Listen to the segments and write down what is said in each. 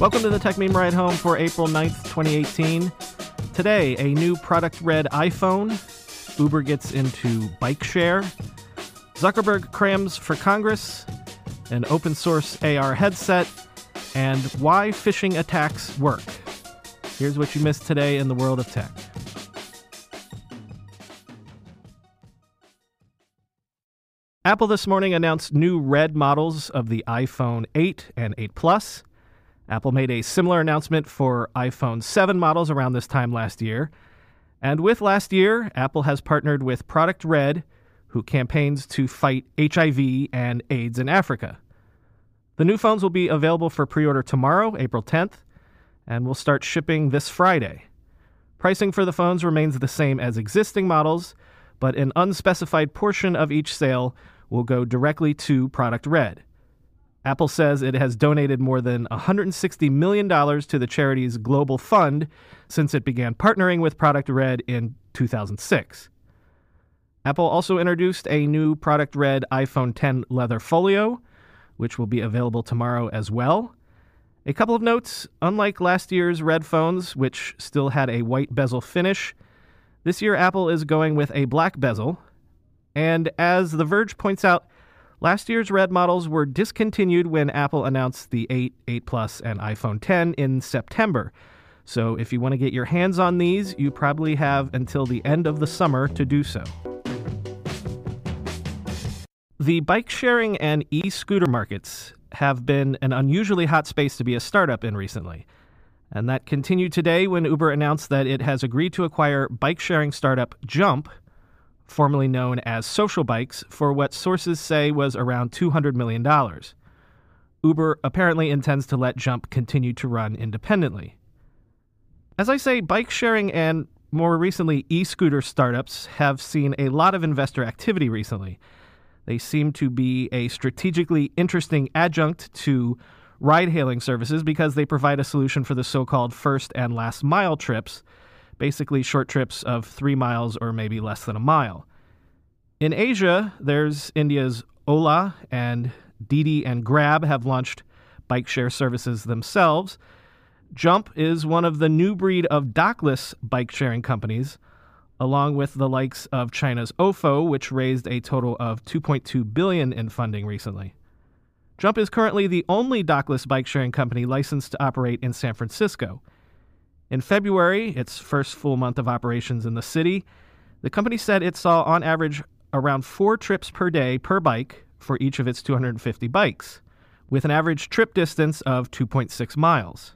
Welcome to the Techmeme Ride Home for April 9th, 2018. Today, a new product red iPhone. Uber gets into bike share. Zuckerberg crams for Congress. An open source AR headset. And why phishing attacks work. Here's what you missed today in the world of tech. Apple this morning announced new red models of the iPhone 8 and 8 Plus. Apple made a similar announcement for iPhone 7 models around this time last year. And with last year, Apple has partnered with Product Red, who campaigns to fight HIV and AIDS in Africa. The new phones will be available for pre order tomorrow, April 10th, and will start shipping this Friday. Pricing for the phones remains the same as existing models, but an unspecified portion of each sale will go directly to Product Red. Apple says it has donated more than $160 million to the charity's Global Fund since it began partnering with Product Red in 2006. Apple also introduced a new Product Red iPhone 10 leather folio, which will be available tomorrow as well. A couple of notes unlike last year's Red phones, which still had a white bezel finish, this year Apple is going with a black bezel, and as The Verge points out, last year's red models were discontinued when Apple announced the 8, 8 Plus, and iPhone 10 in September. So if you want to get your hands on these, you probably have until the end of the summer to do so. The bike sharing and e scooter markets have been an unusually hot space to be a startup in recently. And that continued today when Uber announced that it has agreed to acquire bike sharing startup Jump, formerly known as Social Bikes, for what sources say was around $200 million. Uber apparently intends to let Jump continue to run independently. As I say, bike sharing and more recently e scooter startups have seen a lot of investor activity recently. They seem to be a strategically interesting adjunct to ride hailing services because they provide a solution for the so called first and last mile trips basically short trips of three miles or maybe less than a mile. In Asia, there's India's Ola and Didi and Grab have launched bike share services themselves. Jump is one of the new breed of dockless bike sharing companies, along with the likes of China's Ofo, which raised a total of 2.2 billion in funding recently. Jump is currently the only dockless bike sharing company licensed to operate in San Francisco. In February, its first full month of operations in the city, the company said it saw on average around four trips per day per bike for each of its 250 bikes, with an average trip distance of 2.6 miles.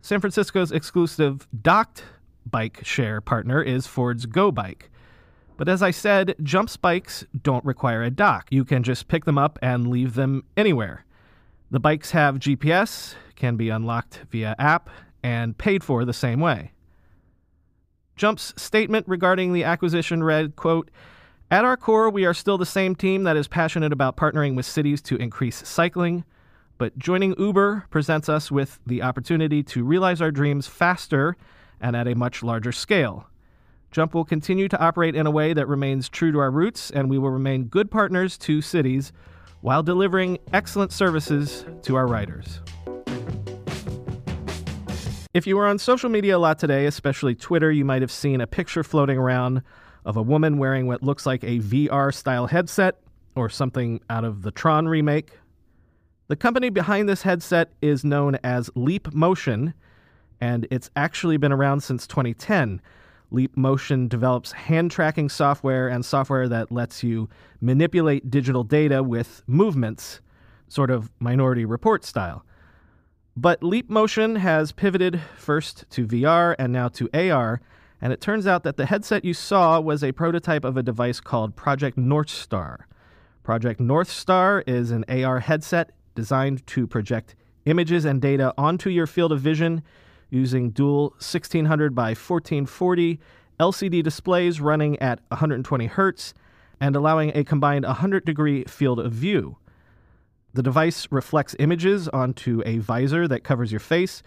San Francisco's exclusive docked bike share partner is Ford's Go Bike. But as I said, Jump's bikes don't require a dock. You can just pick them up and leave them anywhere. The bikes have GPS, can be unlocked via app, and paid for the same way. Jump's statement regarding the acquisition read, quote, At our core, we are still the same team that is passionate about partnering with cities to increase cycling, but joining Uber presents us with the opportunity to realize our dreams faster and at a much larger scale. Jump will continue to operate in a way that remains true to our roots, and we will remain good partners to cities while delivering excellent services to our riders. If you were on social media a lot today, especially Twitter, you might have seen a picture floating around of a woman wearing what looks like a VR style headset or something out of the Tron remake. The company behind this headset is known as Leap Motion, and it's actually been around since 2010. Leap Motion develops hand tracking software and software that lets you manipulate digital data with movements, sort of minority report style. But Leap Motion has pivoted first to VR and now to AR, and it turns out that the headset you saw was a prototype of a device called Project North Star. Project North Star is an AR headset designed to project images and data onto your field of vision using dual 1600 by 1440 LCD displays running at 120 hertz and allowing a combined 100 degree field of view. The device reflects images onto a visor that covers your face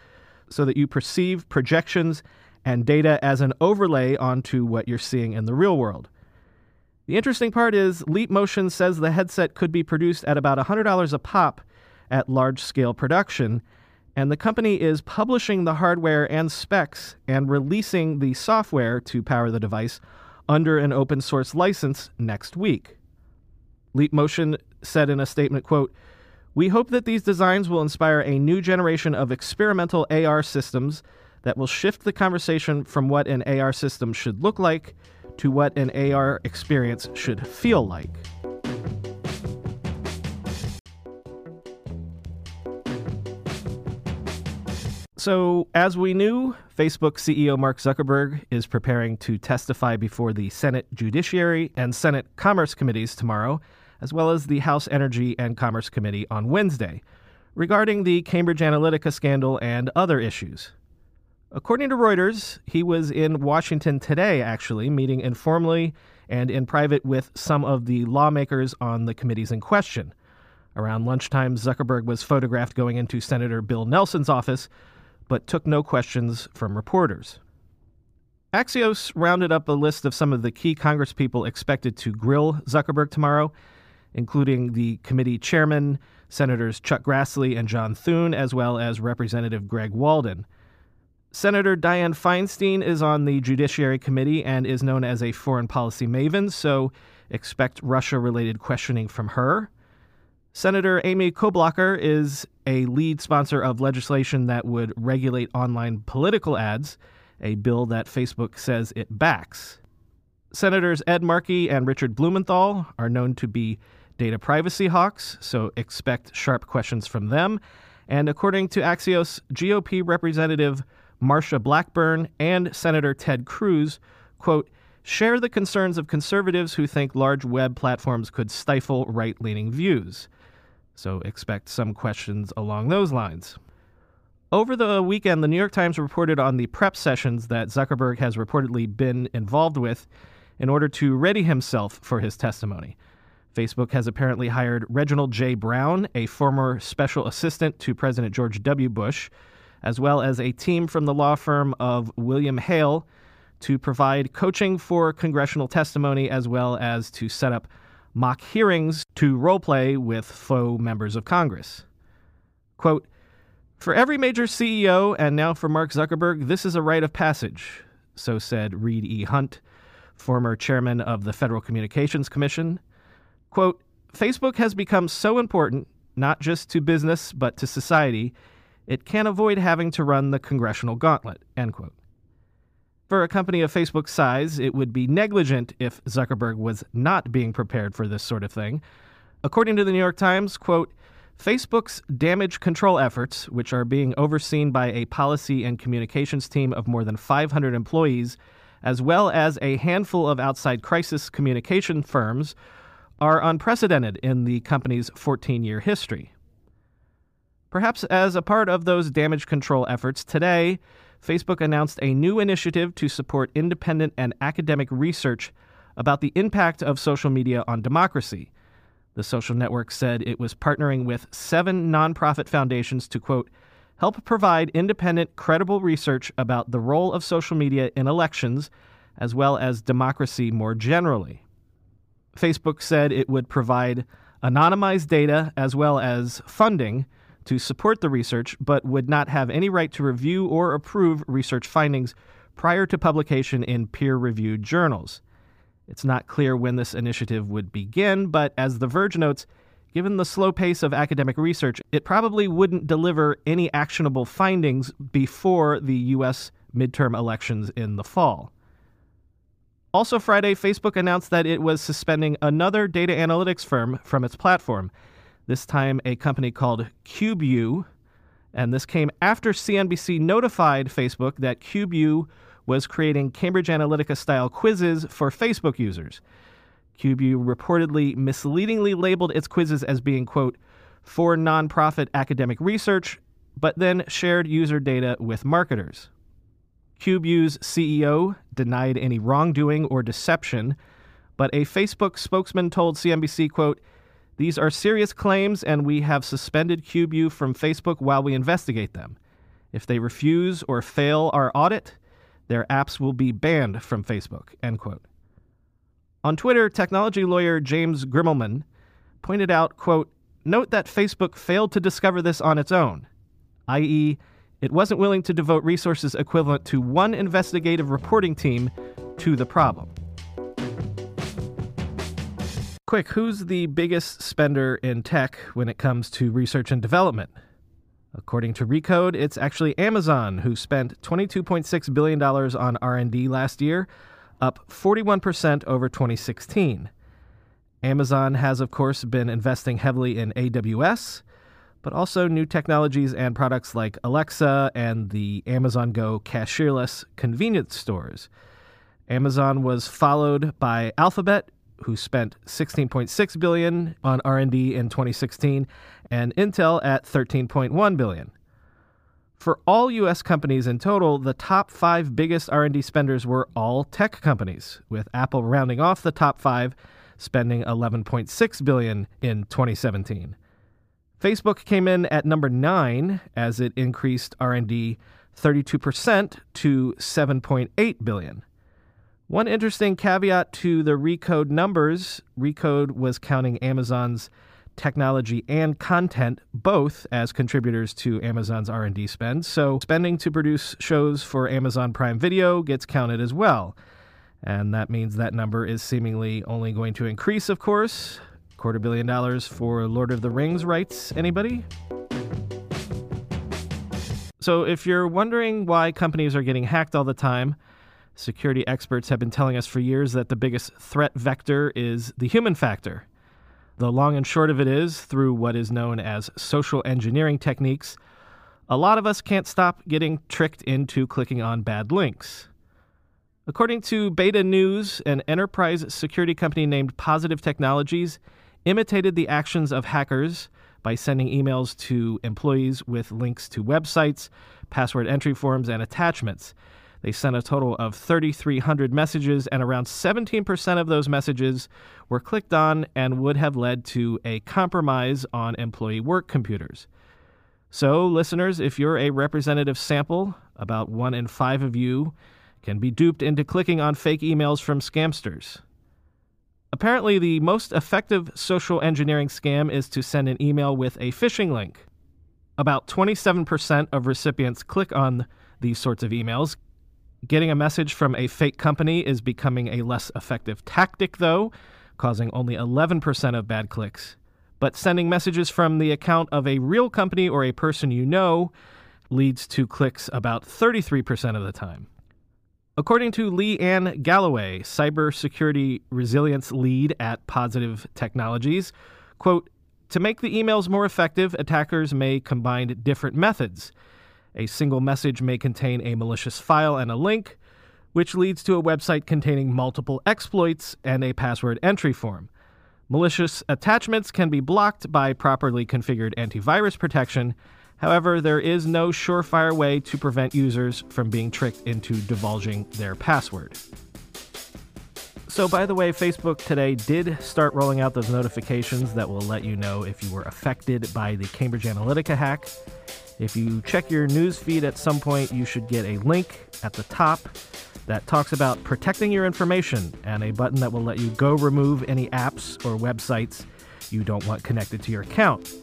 so that you perceive projections and data as an overlay onto what you're seeing in the real world. The interesting part is Leap Motion says the headset could be produced at about $100 a pop at large scale production, and the company is publishing the hardware and specs and releasing the software to power the device under an open source license next week. Leap Motion said in a statement, quote, we hope that these designs will inspire a new generation of experimental AR systems that will shift the conversation from what an AR system should look like to what an AR experience should feel like. So, as we knew, Facebook CEO Mark Zuckerberg is preparing to testify before the Senate Judiciary and Senate Commerce Committees tomorrow as well as the House Energy and Commerce Committee on Wednesday, regarding the Cambridge Analytica scandal and other issues. According to Reuters, he was in Washington today, actually, meeting informally and in private with some of the lawmakers on the committees in question. Around lunchtime, Zuckerberg was photographed going into Senator Bill Nelson's office, but took no questions from reporters. Axios rounded up a list of some of the key congresspeople expected to grill Zuckerberg tomorrow, including the committee chairman, Senators Chuck Grassley and John Thune, as well as Representative Greg Walden. Senator Dianne Feinstein is on the Judiciary Committee and is known as a foreign policy maven, so expect Russia related questioning from her. Senator Amy Klobuchar is a lead sponsor of legislation that would regulate online political ads, a bill that Facebook says it backs. Senators Ed Markey and Richard Blumenthal are known to be data privacy hawks, so expect sharp questions from them. And according to Axios, GOP Representative Marsha Blackburn and Senator Ted Cruz, quote, share the concerns of conservatives who think large web platforms could stifle right leaning views. So expect some questions along those lines. Over the weekend, the New York Times reported on the prep sessions that Zuckerberg has reportedly been involved with in order to ready himself for his testimony. Facebook has apparently hired Reginald J. Brown, a former special assistant to President George W. Bush, as well as a team from the law firm of WilmerHale to provide coaching for congressional testimony as well as to set up mock hearings to role play with faux members of Congress. Quote, for every major CEO, and now for Mark Zuckerberg, this is a rite of passage, so said Reed E. Hundt, former chairman of the Federal Communications Commission. Quote, Facebook has become so important, not just to business, but to society, it can't avoid having to run the congressional gauntlet, end quote. For a company of Facebook's size, it would be negligent if Zuckerberg was not being prepared for this sort of thing. According to the New York Times, quote, Facebook's damage control efforts, which are being overseen by a policy and communications team of more than 500 employees, as well as a handful of outside crisis communication firms, are unprecedented in the company's 14 year history. Perhaps as a part of those damage control efforts, today, Facebook announced a new initiative to support independent and academic research about the impact of social media on democracy. The social network said it was partnering with seven nonprofit foundations to, quote, help provide independent, credible research about the role of social media in elections, as well as democracy more generally. Facebook said it would provide anonymized data as well as funding to support the research, but would not have any right to review or approve research findings prior to publication in peer reviewed journals. It's not clear when this initiative would begin, but as The Verge notes, given the slow pace of academic research, it probably wouldn't deliver any actionable findings before the U.S. midterm elections in the fall. Also, Friday, Facebook announced that it was suspending another data analytics firm from its platform, this time a company called CubeYou. And this came after CNBC notified Facebook that CubeYou was creating Cambridge Analytica style quizzes for Facebook users. CubeYou reportedly misleadingly labeled its quizzes as being, quote, for nonprofit academic research, but then shared user data with marketers. CubeYou's CEO denied any wrongdoing or deception, but a Facebook spokesman told CNBC, quote, these are serious claims, and we have suspended CubeYou from Facebook while we investigate them. If they refuse or fail our audit, their apps will be banned from Facebook. End quote. On Twitter, technology lawyer James Grimmelmann pointed out, quote, Note that Facebook failed to discover this on its own. i.e., it wasn't willing to devote resources equivalent to one investigative reporting team to the problem. Quick, who's the biggest spender in tech when it comes to research and development? According to Recode, it's actually Amazon who spent $22.6 billion on R&D last year, up 41% over 2016. Amazon has, of course, been investing heavily in AWS, but also new technologies and products like Alexa and the Amazon Go cashierless convenience stores. Amazon was followed by Alphabet, who spent 16.6 billion on R&D in 2016, and Intel at 13.1 billion. For all US companies in total, the top 5 biggest R&D spenders were all tech companies, with Apple rounding off the top 5 spending 11.6 billion in 2017. Facebook came in at number 9 as it increased R&D 32% to 7.8 billion. One interesting caveat to the Recode numbers, Recode was counting Amazon's technology and content both as contributors to Amazon's R&D spend. So spending to produce shows for Amazon Prime Video gets counted as well. And that means that number is seemingly only going to increase, of course. Quarter billion dollars for Lord of the Rings rights. Anybody? So, if you're wondering why companies are getting hacked all the time, security experts have been telling us for years that the biggest threat vector is the human factor. The long and short of it is, through what is known as social engineering techniques, a lot of us can't stop getting tricked into clicking on bad links. According to BetaNews, an enterprise security company named Positive Technologies imitated the actions of hackers by sending emails to employees with links to websites, password entry forms, and attachments. They sent a total of 3,300 messages, and around 17% of those messages were clicked on and would have led to a compromise on employee work computers. So, listeners, if you're a representative sample, about one in five of you can be duped into clicking on fake emails from scamsters. Apparently, the most effective social engineering scam is to send an email with a phishing link. About 27% of recipients click on these sorts of emails. Getting a message from a fake company is becoming a less effective tactic, though, causing only 11% of bad clicks. But sending messages from the account of a real company or a person you know leads to clicks about 33% of the time. According to Leigh-Anne Galloway, cybersecurity resilience lead at Positive Technologies, quote, to make the emails more effective, attackers may combine different methods. A single message may contain a malicious file and a link, which leads to a website containing multiple exploits and a password entry form. Malicious attachments can be blocked by properly configured antivirus protection, However, there is no surefire way to prevent users from being tricked into divulging their password. So, by the way, Facebook today did start rolling out those notifications that will let you know if you were affected by the Cambridge Analytica hack. If you check your news feed at some point, you should get a link at the top that talks about protecting your information and a button that will let you go remove any apps or websites you don't want connected to your account.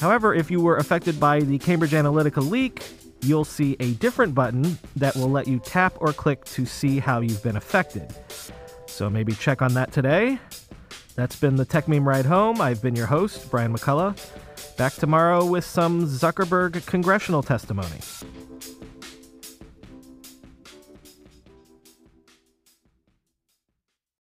However, if you were affected by the Cambridge Analytica leak, you'll see a different button that will let you tap or click to see how you've been affected. So maybe check on that today. That's been the Techmeme Ride Home. I've been your host, Brian McCullough. Back tomorrow with some Zuckerberg congressional testimony.